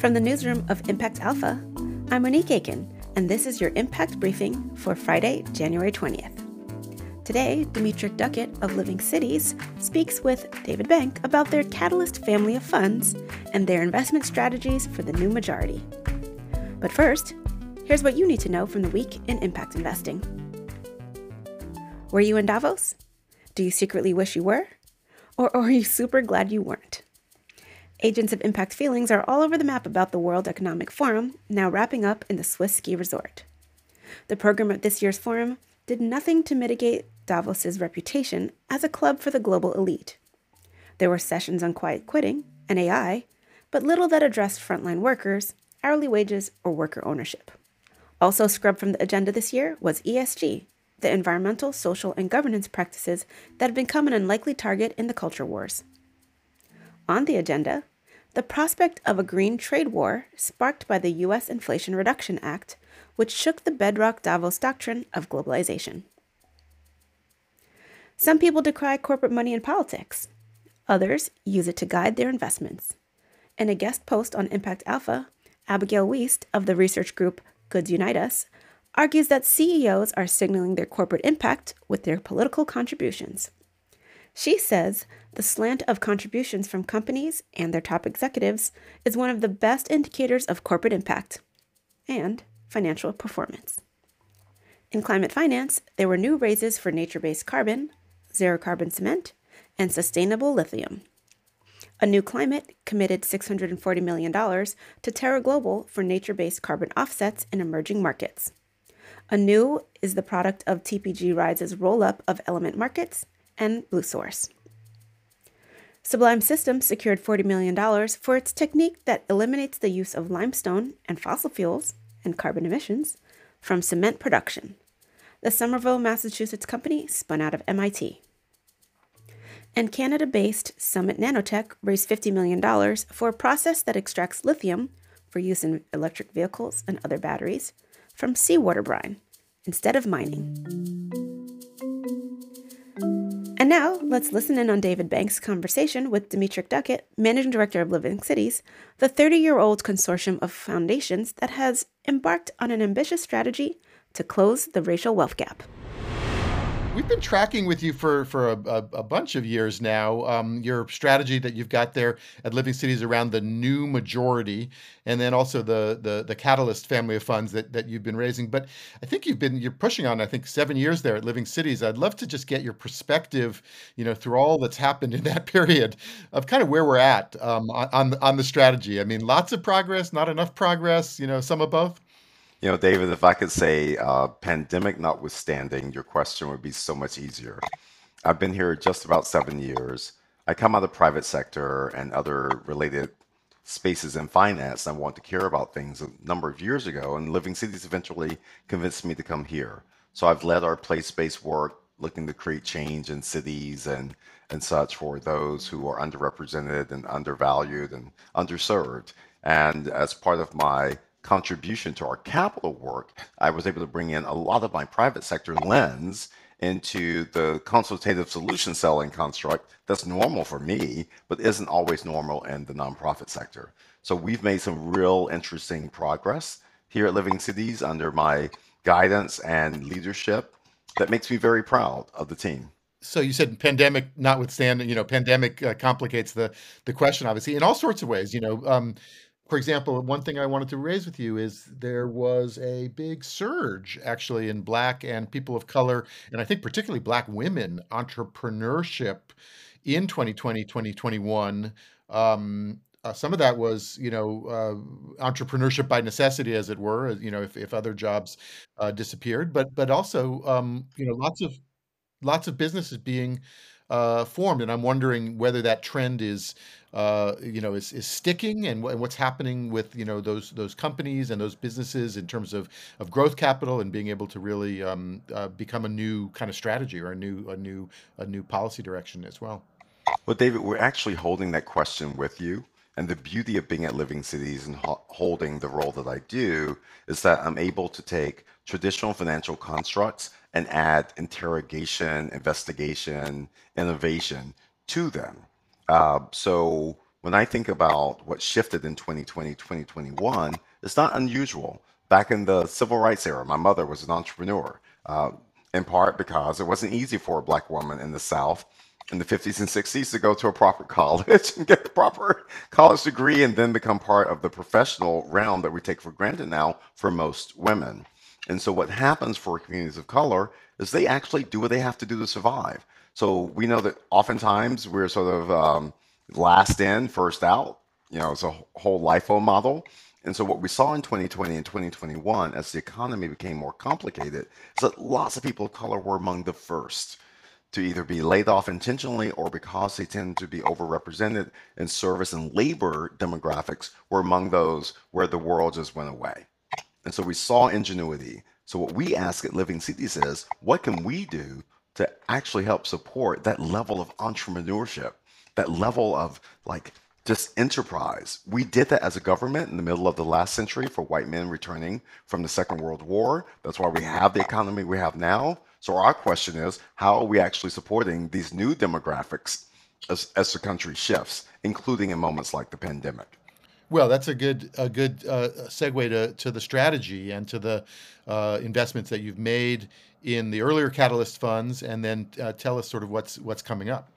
From the newsroom of Impact Alpha, I'm Monique Aiken, and this is your Impact Briefing for Friday, January 20th. Today, Dimitri Duckett of Living Cities speaks with David Bank about their Catalyst family of funds and their investment strategies for the new majority. But first, here's what you need to know from the week in impact investing. Were you in Davos? Do you secretly wish you were? Or are you super glad you weren't? Agents of Impact feelings are all over the map about the World Economic Forum, now wrapping up in the Swiss ski resort. The program of this year's forum did nothing to mitigate Davos's reputation as a club for the global elite. There were sessions on quiet quitting and AI, but little that addressed frontline workers, hourly wages, or worker ownership. Also scrubbed from the agenda this year was ESG, the environmental, social, and governance practices that have become an unlikely target in the culture wars. On the agenda, the prospect of a green trade war sparked by the U.S. Inflation Reduction Act, which shook the bedrock Davos doctrine of globalization. Some people decry corporate money in politics, others use it to guide their investments. In a guest post on Impact Alpha, Abigail Wiest of the research group Goods Unite Us argues that CEOs are signaling their corporate impact with their political contributions. She says the slant of contributions from companies and their top executives is one of the best indicators of corporate impact and financial performance. In climate finance, there were new raises for nature based carbon, zero carbon cement, and sustainable lithium. Anew Climate committed $640 million to Terra Global for nature based carbon offsets in emerging markets. Anew is the product of TPG Rise's roll up of Element Markets and Blue Source. Sublime Systems secured $40 million for its technique that eliminates the use of limestone and fossil fuels and carbon emissions from cement production. The Somerville, Massachusetts company spun out of MIT. And Canada based Summit Nanotech raised $50 million for a process that extracts lithium for use in electric vehicles and other batteries from seawater brine instead of mining. Now, let's listen in on David Bank's conversation with Dimitri Duckett, Managing Director of Living Cities, the 30 year old consortium of foundations that has embarked on an ambitious strategy to close the racial wealth gap. We've been tracking with you for for a, a, bunch of years now. Um, your strategy that you've got there at Living Cities around the new majority, and then also the the the Catalyst family of funds that that you've been raising. But I think you've been you're pushing on I think seven years there at Living Cities. I'd love to just get your perspective, you know, through all that's happened in that period of kind of where we're at um, on on the strategy. I mean, lots of progress, not enough progress. You know, some of both. You know, David, if I could say, uh, pandemic notwithstanding, your question would be so much easier. I've been here just about seven years. I come out of the private sector and other related spaces in finance. I want to care about things a number of years ago, and Living Cities eventually convinced me to come here. So I've led our place-based work, looking to create change in cities and and such for those who are underrepresented and undervalued and underserved. And as part of my contribution to our capital work, I was able to bring in a lot of my private sector lens into the consultative solution selling construct that's normal for me, but isn't always normal in the nonprofit sector. So we've made some real interesting progress here at Living Cities under my guidance and leadership that makes me very proud of the team. So you said pandemic notwithstanding, you know, pandemic uh, complicates the the question obviously in all sorts of ways. You know, um, for example, one thing I wanted to raise with you is there was a big surge actually in black and people of color, and I think particularly black women entrepreneurship in 2020, 2021. Um, uh, some of that was, you know, uh, entrepreneurship by necessity, as it were. You know, if, if other jobs uh, disappeared, but but also, um, you know, lots of lots of businesses being uh, formed, and I'm wondering whether that trend is, uh, you know, is, is sticking, and, and what's happening with you know those those companies and those businesses in terms of of growth capital and being able to really um, uh, become a new kind of strategy or a new a new a new policy direction as well. Well, David, we're actually holding that question with you. And the beauty of being at Living Cities and ho- holding the role that I do is that I'm able to take traditional financial constructs and add interrogation, investigation, innovation to them. Uh, so when I think about what shifted in 2020, 2021, it's not unusual. Back in the civil rights era, my mother was an entrepreneur, uh, in part because it wasn't easy for a black woman in the South in the 50s and 60s to go to a proper college and get the proper college degree and then become part of the professional realm that we take for granted now for most women. And so, what happens for communities of color is they actually do what they have to do to survive. So, we know that oftentimes we're sort of um, last in, first out. You know, it's a whole LIFO model. And so, what we saw in 2020 and 2021 as the economy became more complicated is that lots of people of color were among the first to either be laid off intentionally or because they tend to be overrepresented in service and labor demographics were among those where the world just went away. And so we saw ingenuity. So what we ask at Living Cities is, what can we do to actually help support that level of entrepreneurship, that level of like just enterprise. We did that as a government in the middle of the last century for white men returning from the Second World War. That's why we have the economy we have now. So our question is, how are we actually supporting these new demographics as, as the country shifts, including in moments like the pandemic? Well, that's a good a good uh, segue to, to the strategy and to the uh, investments that you've made in the earlier Catalyst funds, and then uh, tell us sort of what's what's coming up.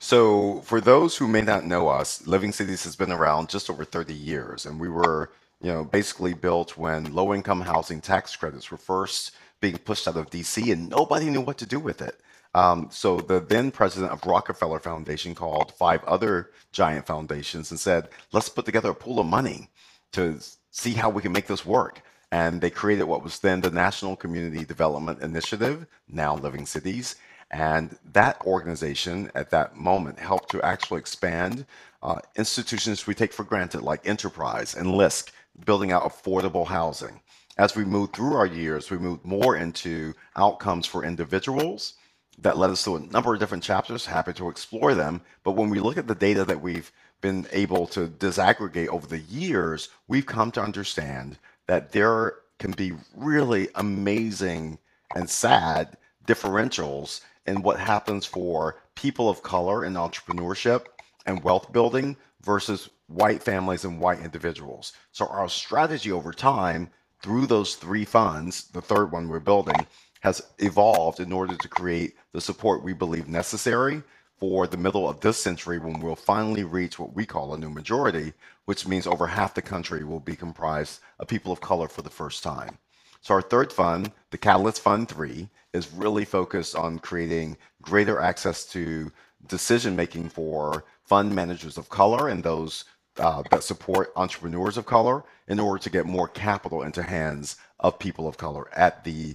So, for those who may not know us, Living Cities has been around just over 30 years, and we were, you know, basically built when low-income housing tax credits were first being pushed out of DC, and nobody knew what to do with it. Um, so the then president of Rockefeller Foundation called five other giant foundations and said, let's put together a pool of money to see how we can make this work. And they created what was then the National Community Development Initiative, now Living Cities. And that organization at that moment helped to actually expand uh, institutions we take for granted, like Enterprise and LISC, building out affordable housing as we move through our years, we move more into outcomes for individuals that led us through a number of different chapters. Happy to explore them. But when we look at the data that we've been able to disaggregate over the years, we've come to understand that there can be really amazing and sad differentials in what happens for people of color in entrepreneurship and wealth building versus white families and white individuals. So our strategy over time through those three funds, the third one we're building, has evolved in order to create the support we believe necessary for the middle of this century when we'll finally reach what we call a new majority, which means over half the country will be comprised of people of color for the first time. So our third fund, the Catalyst Fund 3, is really focused on creating greater access to decision making for fund managers of color and those uh, that support entrepreneurs of color in order to get more capital into hands of people of color at the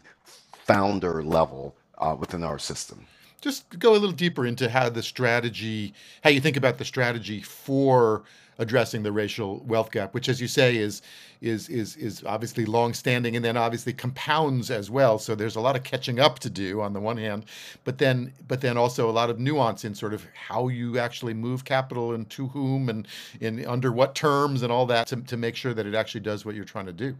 founder level uh, within our system. Just go a little deeper into how the strategy, how you think about the strategy for addressing the racial wealth gap, which, as you say, is is is is obviously longstanding and then obviously compounds as well. So there's a lot of catching up to do on the one hand, but then but then also a lot of nuance in sort of how you actually move capital and to whom and in under what terms and all that to, to make sure that it actually does what you're trying to do.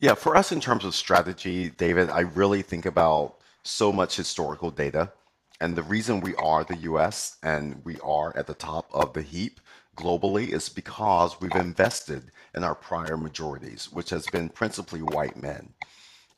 Yeah, for us in terms of strategy, David, I really think about so much historical data. And the reason we are the US and we are at the top of the heap globally is because we've invested in our prior majorities, which has been principally white men.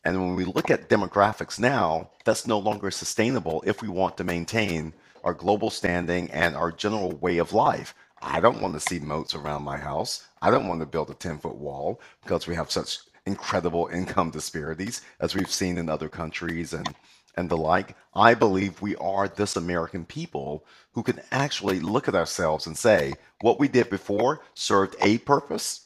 And when we look at demographics now, that's no longer sustainable if we want to maintain our global standing and our general way of life. I don't want to see moats around my house. I don't want to build a 10 foot wall because we have such incredible income disparities as we've seen in other countries and and the like, I believe we are this American people who can actually look at ourselves and say, what we did before served a purpose.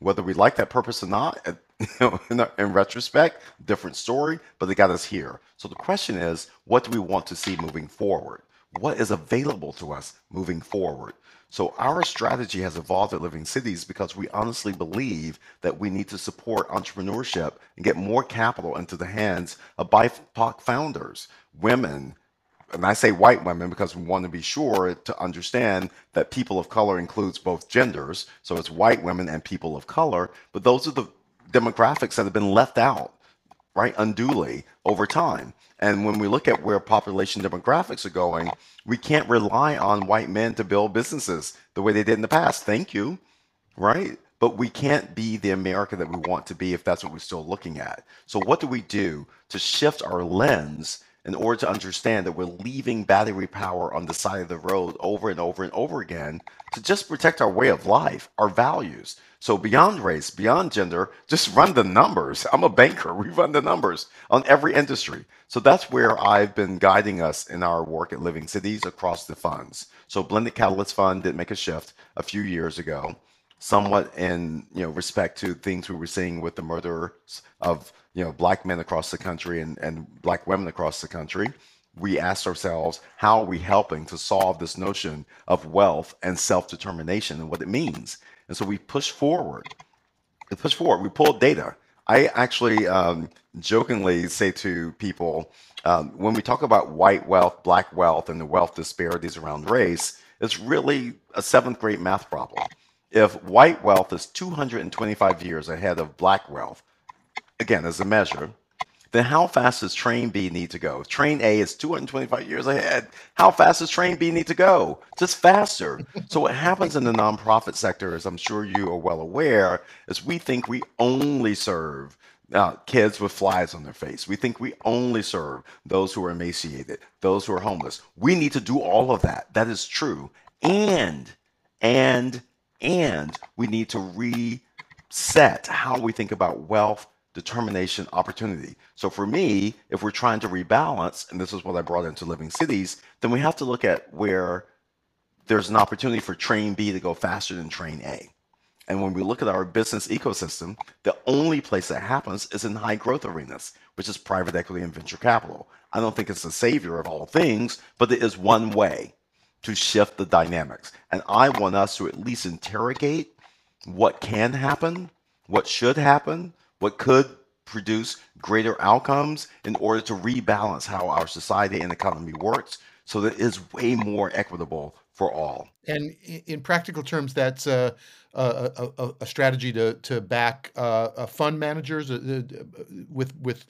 Whether we like that purpose or not, you know, in, in retrospect, different story, but they got us here. So the question is, what do we want to see moving forward? What is available to us moving forward? So our strategy has evolved at Living Cities because we honestly believe that we need to support entrepreneurship and get more capital into the hands of BIPOC founders, women, and I say white women because we want to be sure to understand that people of color includes both genders. So it's white women and people of color, but those are the demographics that have been left out right, unduly over time. And when we look at where population demographics are going, we can't rely on white men to build businesses the way they did in the past. Thank you, right? But we can't be the America that we want to be if that's what we're still looking at. So, what do we do to shift our lens in order to understand that we're leaving battery power on the side of the road over and over and over again to just protect our way of life, our values? So beyond race, beyond gender, just run the numbers. I'm a banker. We run the numbers on every industry. So that's where I've been guiding us in our work at Living Cities across the funds. So Blended Catalyst Fund did make a shift a few years ago, somewhat in you know respect to things we were seeing with the murders of you know black men across the country and, and black women across the country we asked ourselves how are we helping to solve this notion of wealth and self-determination and what it means and so we push forward. We push forward. We pull data. I actually um, jokingly say to people um, when we talk about white wealth, black wealth, and the wealth disparities around race, it's really a seventh grade math problem. If white wealth is 225 years ahead of black wealth, again, as a measure, then how fast does train B need to go? If Train A is 225 years ahead. How fast does train B need to go? Just faster. so what happens in the nonprofit sector, as I'm sure you are well aware, is we think we only serve uh, kids with flies on their face. We think we only serve those who are emaciated, those who are homeless. We need to do all of that. That is true. And, and, and we need to reset how we think about wealth determination, opportunity. So for me, if we're trying to rebalance, and this is what I brought into Living Cities, then we have to look at where there's an opportunity for train B to go faster than train A. And when we look at our business ecosystem, the only place that happens is in high growth arenas, which is private equity and venture capital. I don't think it's the savior of all things, but it is one way to shift the dynamics. And I want us to at least interrogate what can happen, what should happen, what could produce greater outcomes in order to rebalance how our society and economy works so that it is way more equitable for all. And in practical terms, that's a, a, a, a strategy to to back uh, fund managers uh, uh, with with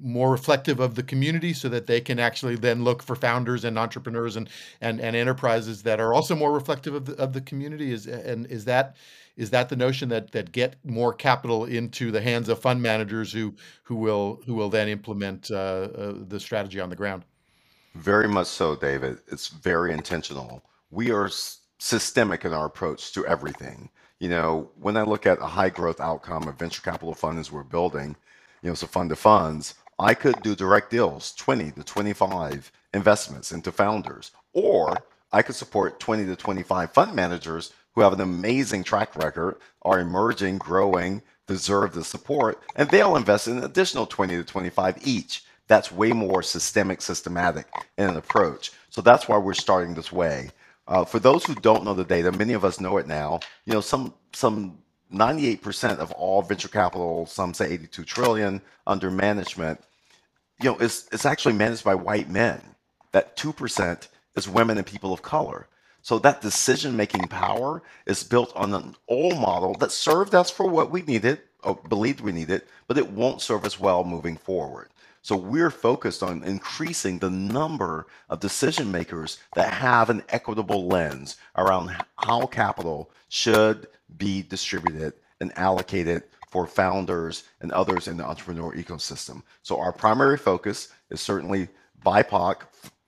more reflective of the community, so that they can actually then look for founders and entrepreneurs and and, and enterprises that are also more reflective of the, of the community. Is and is that is that the notion that that get more capital into the hands of fund managers who who will who will then implement uh, uh, the strategy on the ground? Very much so, David. It's very intentional. We are s- systemic in our approach to everything. You know, when I look at a high growth outcome of venture capital funds we're building, you know, so fund to funds, I could do direct deals, 20 to 25 investments into founders, or I could support 20 to 25 fund managers who have an amazing track record, are emerging, growing, deserve the support, and they'll invest in an additional 20 to 25 each. That's way more systemic, systematic in an approach. So that's why we're starting this way. Uh, for those who don't know the data, many of us know it now. You know, some some 98% of all venture capital, some say 82 trillion under management, you know, it's it's actually managed by white men. That 2% is women and people of color. So that decision making power is built on an old model that served us for what we needed, or believed we needed, but it won't serve us well moving forward. So we're focused on increasing the number of decision makers that have an equitable lens around how capital should be distributed and allocated for founders and others in the entrepreneur ecosystem. So our primary focus is certainly BIPOC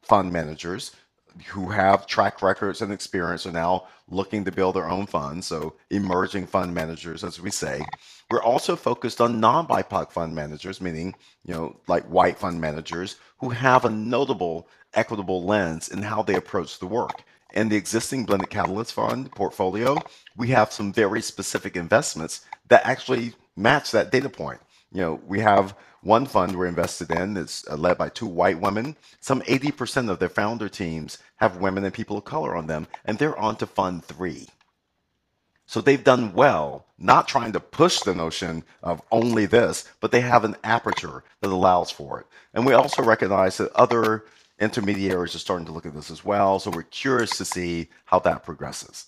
fund managers who have track records and experience are now looking to build their own funds. So emerging fund managers, as we say. We're also focused on non-BIPOC fund managers, meaning, you know, like white fund managers who have a notable equitable lens in how they approach the work. In the existing blended catalyst fund portfolio, we have some very specific investments that actually match that data point. You know, we have one fund we're invested in that's uh, led by two white women. Some 80% of their founder teams have women and people of color on them, and they're on to fund three. So they've done well, not trying to push the notion of only this, but they have an aperture that allows for it. And we also recognize that other intermediaries are starting to look at this as well. So we're curious to see how that progresses.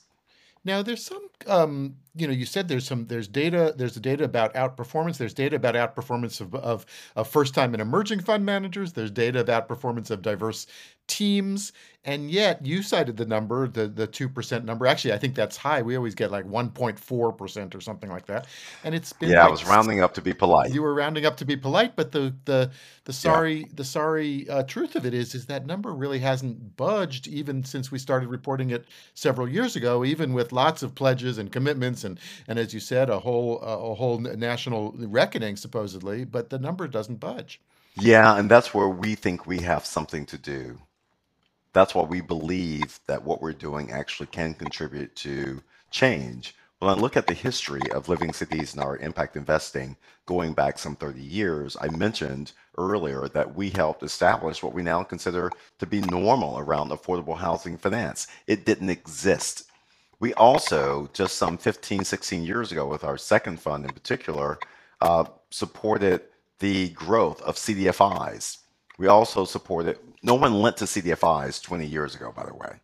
Now, there's some um, you know, you said there's some there's data there's the data about outperformance. There's data about outperformance of of, of first time and emerging fund managers. There's data about performance of diverse teams, and yet you cited the number the the two percent number. Actually, I think that's high. We always get like one point four percent or something like that, and it's been Yeah, I was rounding up to be polite. you were rounding up to be polite, but the the the sorry the sorry uh, truth of it is is that number really hasn't budged even since we started reporting it several years ago. Even with lots of pledges and commitments and and as you said, a whole a whole national reckoning supposedly, but the number doesn't budge. Yeah, and that's where we think we have something to do. That's why we believe that what we're doing actually can contribute to change. When I look at the history of living cities and our impact investing going back some 30 years, I mentioned earlier that we helped establish what we now consider to be normal around affordable housing finance. It didn't exist. We also, just some 15, 16 years ago, with our second fund in particular, uh, supported the growth of CDFIs. We also supported, no one lent to CDFIs 20 years ago, by the way.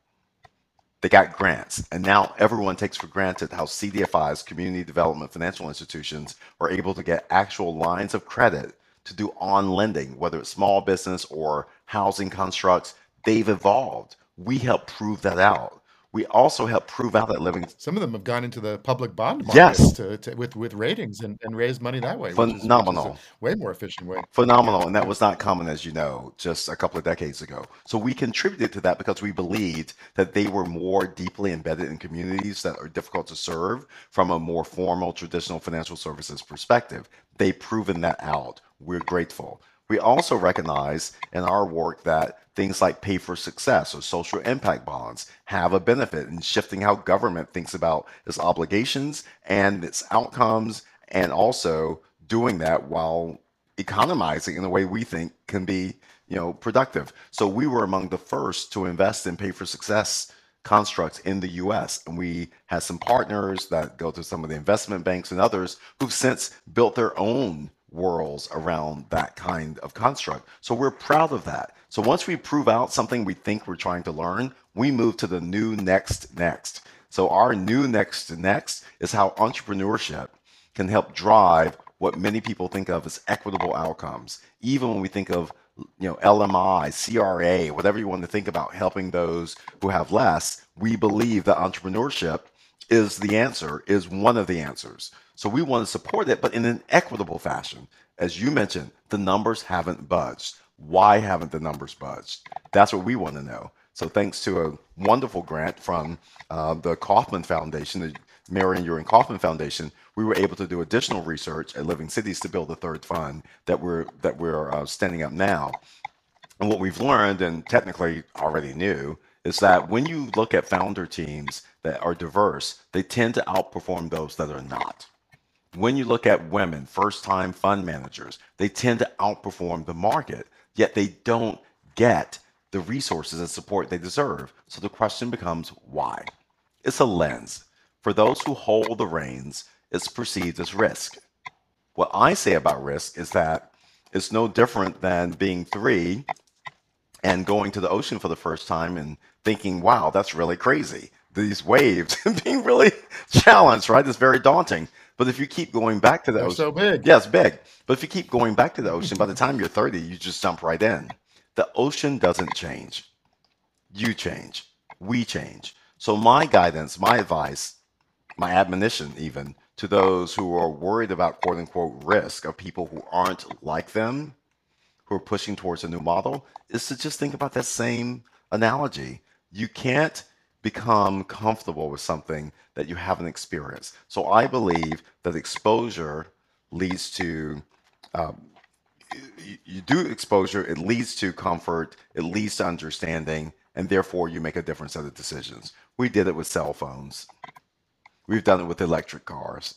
They got grants. And now everyone takes for granted how CDFIs, community development financial institutions, are able to get actual lines of credit to do on lending, whether it's small business or housing constructs. They've evolved. We help prove that out. We also help prove out that living Some of them have gone into the public bond market Yes. to, to, with with ratings and, and raise money that way, which is, which is phenomenal. way more efficient way. phenomenal and that was not common as you know just a couple of decades ago so we contributed to that because we believed that they were more deeply embedded in communities that are difficult to serve from a more formal traditional financial services perspective they've proven that out we're grateful we also recognize in our work that things like pay for success or social impact bonds have a benefit in shifting how government thinks about its obligations and its outcomes and also doing that while economizing in a way we think can be you know productive. So we were among the first to invest in pay for success constructs in the US and we had some partners that go to some of the investment banks and others who've since built their own worlds around that kind of construct so we're proud of that so once we prove out something we think we're trying to learn we move to the new next next so our new next next is how entrepreneurship can help drive what many people think of as equitable outcomes. Even when we think of you know LMI, CRA, whatever you want to think about helping those who have less, we believe that entrepreneurship is the answer, is one of the answers. So we want to support it, but in an equitable fashion. As you mentioned, the numbers haven't budged. Why haven't the numbers budged? That's what we want to know. So thanks to a wonderful grant from uh, the Kauffman Foundation, the Marion Ewing Kauffman Foundation, we were able to do additional research at Living Cities to build a third fund that we're that we're uh, standing up now. And what we've learned, and technically already knew, is that when you look at founder teams that are diverse, they tend to outperform those that are not. When you look at women, first time fund managers, they tend to outperform the market, yet they don't get the resources and support they deserve. So the question becomes why? It's a lens. For those who hold the reins, it's perceived as risk. What I say about risk is that it's no different than being three and going to the ocean for the first time and thinking, wow, that's really crazy. These waves and being really challenged, right? It's very daunting. But if you keep going back to the They're ocean, so big. yeah, it's big. But if you keep going back to the ocean, by the time you're 30, you just jump right in. The ocean doesn't change. You change. We change. So, my guidance, my advice, my admonition, even to those who are worried about quote unquote risk of people who aren't like them, who are pushing towards a new model, is to just think about that same analogy. You can't become comfortable with something that you haven't experienced. So I believe that exposure leads to um, you, you do exposure, it leads to comfort, it leads to understanding, and therefore you make a different set of decisions. We did it with cell phones. We've done it with electric cars.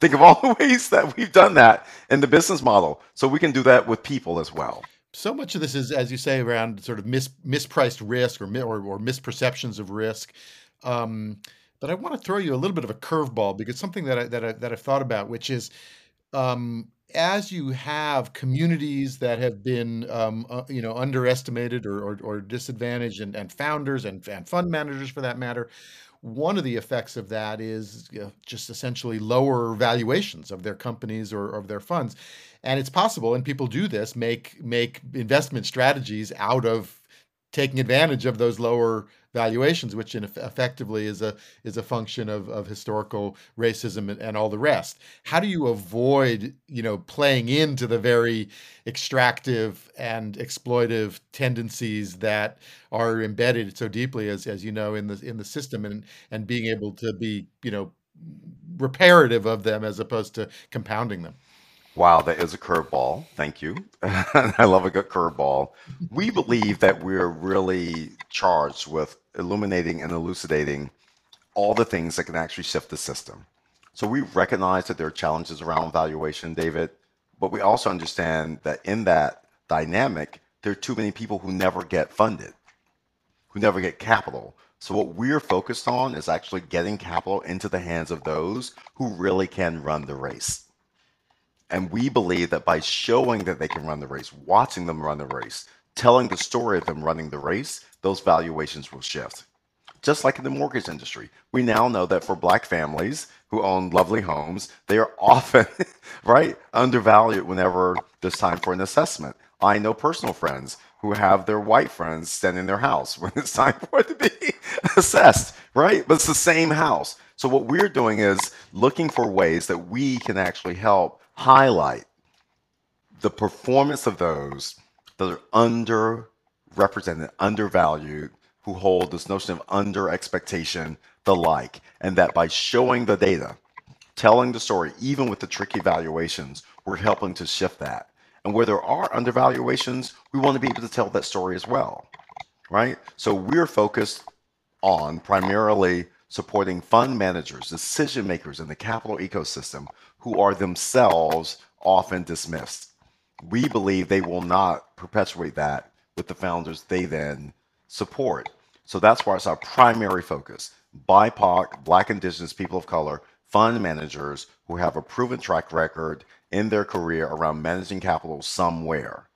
Think of all the ways that we've done that in the business model. So we can do that with people as well. So much of this is, as you say, around sort of mis, mispriced risk or, or or misperceptions of risk. Um, but I want to throw you a little bit of a curveball because something that I, that I, that I've thought about, which is um, as you have communities that have been um, uh, you know underestimated or, or, or disadvantaged and, and founders and, and fund managers for that matter one of the effects of that is you know, just essentially lower valuations of their companies or of their funds. And it's possible, and people do this, make make investment strategies out of taking advantage of those lower valuations, which effectively is a is a function of, of historical racism and, and, all the rest. How do you avoid, you know, playing into the very extractive and exploitive tendencies that are embedded so deeply, as as you know, in the in the system, and and being able to be, you know, reparative of them as opposed to compounding them? Wow, that is a curveball. Thank you. I love a good curveball. We believe that we're really charged with illuminating and elucidating all the things that can actually shift the system. So we recognize that there are challenges around valuation, David, but we also understand that in that dynamic, there are too many people who never get funded, who never get capital. So what we're focused on is actually getting capital into the hands of those who really can run the race. And we believe that by showing that they can run the race, watching them run the race, telling the story of them running the race, those valuations will shift. Just like in the mortgage industry, we now know that for black families who own lovely homes, they are often, right, undervalued whenever there's time for an assessment. I know personal friends who have their white friends stand in their house when it's time for it to be assessed, right? But it's the same house. So what we're doing is looking for ways that we can actually help highlight the performance of those that are underrepresented, undervalued, who hold this notion of under expectation, the like, and that by showing the data, telling the story, even with the tricky valuations, we're helping to shift that. And where there are undervaluations, we want to be able to tell that story as well, right? So we're focused on primarily supporting fund managers, decision makers in the capital ecosystem who are themselves often dismissed. We believe they will not perpetuate that with the founders they then support. So that's why it's our primary focus. BIPOC, Black, Indigenous, people of color, fund managers who have a proven track record in their career around managing capital somewhere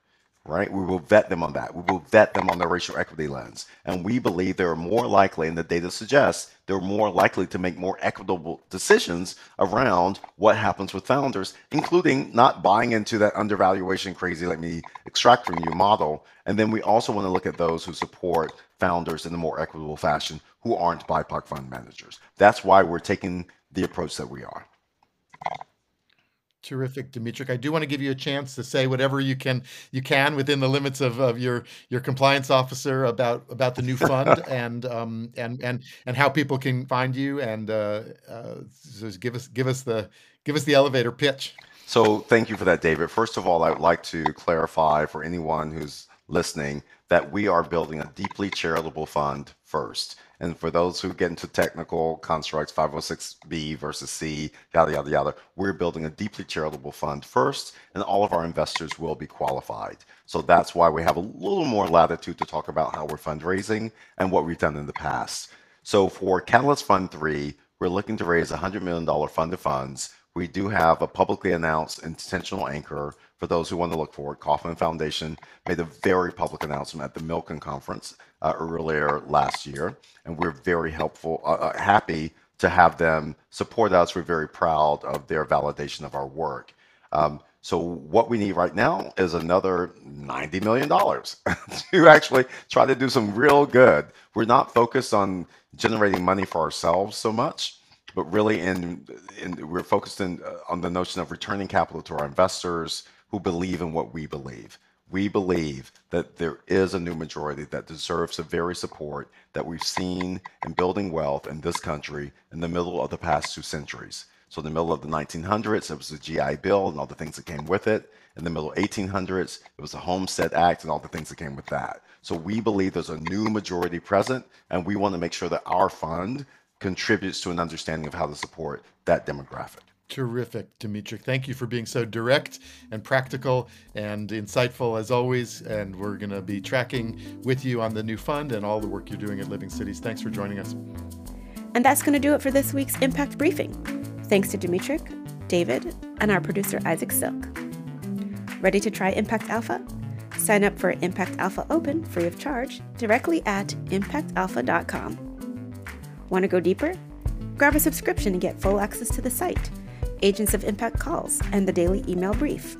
right? We will vet them on that. We will vet them on the racial equity lens. And we believe they're more likely, and the data suggests they're more likely to make more equitable decisions around what happens with founders, including not buying into that undervaluation crazy, let me extract from you model. And then we also want to look at those who support founders in a more equitable fashion who aren't BIPOC fund managers. That's why we're taking the approach that we are. Terrific, Dimitrik. I do want to give you a chance to say whatever you can you can within the limits of, of your your compliance officer about about the new fund and um and and and how people can find you and uh, uh just give us give us the give us the elevator pitch. So thank you for that, David. First of all, I would like to clarify for anyone who's listening that we are building a deeply charitable fund first. And for those who get into technical constructs, 506B versus C, yada, yada, yada, we're building a deeply charitable fund first, and all of our investors will be qualified. So that's why we have a little more latitude to talk about how we're fundraising and what we've done in the past. So for Catalyst Fund 3, we're looking to raise a $100 million fund of funds. We do have a publicly announced intentional anchor for those who want to look forward. Kauffman Foundation made a very public announcement at the Milken Conference uh, earlier last year, and we're very helpful, uh, uh, happy to have them support us. We're very proud of their validation of our work. Um, so what we need right now is another $90 million to actually try to do some real good. We're not focused on generating money for ourselves so much, but really in, in we're focused in, uh, on the notion of returning capital to our investors who believe in what we believe we believe that there is a new majority that deserves the very support that we've seen in building wealth in this country in the middle of the past two centuries. So in the middle of the 1900s, it was the GI Bill and all the things that came with it. In the middle 1800s, it was the Homestead Act and all the things that came with that. So we believe there's a new majority present, and we want to make sure that our fund contributes to an understanding of how to support that demographic. Terrific, Dimitri. Thank you for being so direct and practical and insightful as always. And we're going to be tracking with you on the new fund and all the work you're doing at Living Cities. Thanks for joining us. And that's going to do it for this week's Impact Briefing. Thanks to Dimitri, David, and our producer, Isaac Silk. Ready to try Impact Alpha? Sign up for Impact Alpha Open free of charge directly at impactalpha.com. Want to go deeper? Grab a subscription and get full access to the site, Agents of Impact calls, and the daily email brief.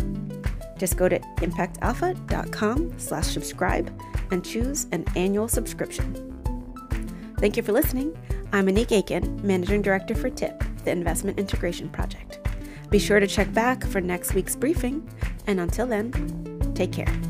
Just go to impactalpha.com slash subscribe and choose an annual subscription. Thank you for listening. I'm Anik Aiken, Managing Director for TIP, the Investment Integration Project. Be sure to check back for next week's briefing, and until then, take care.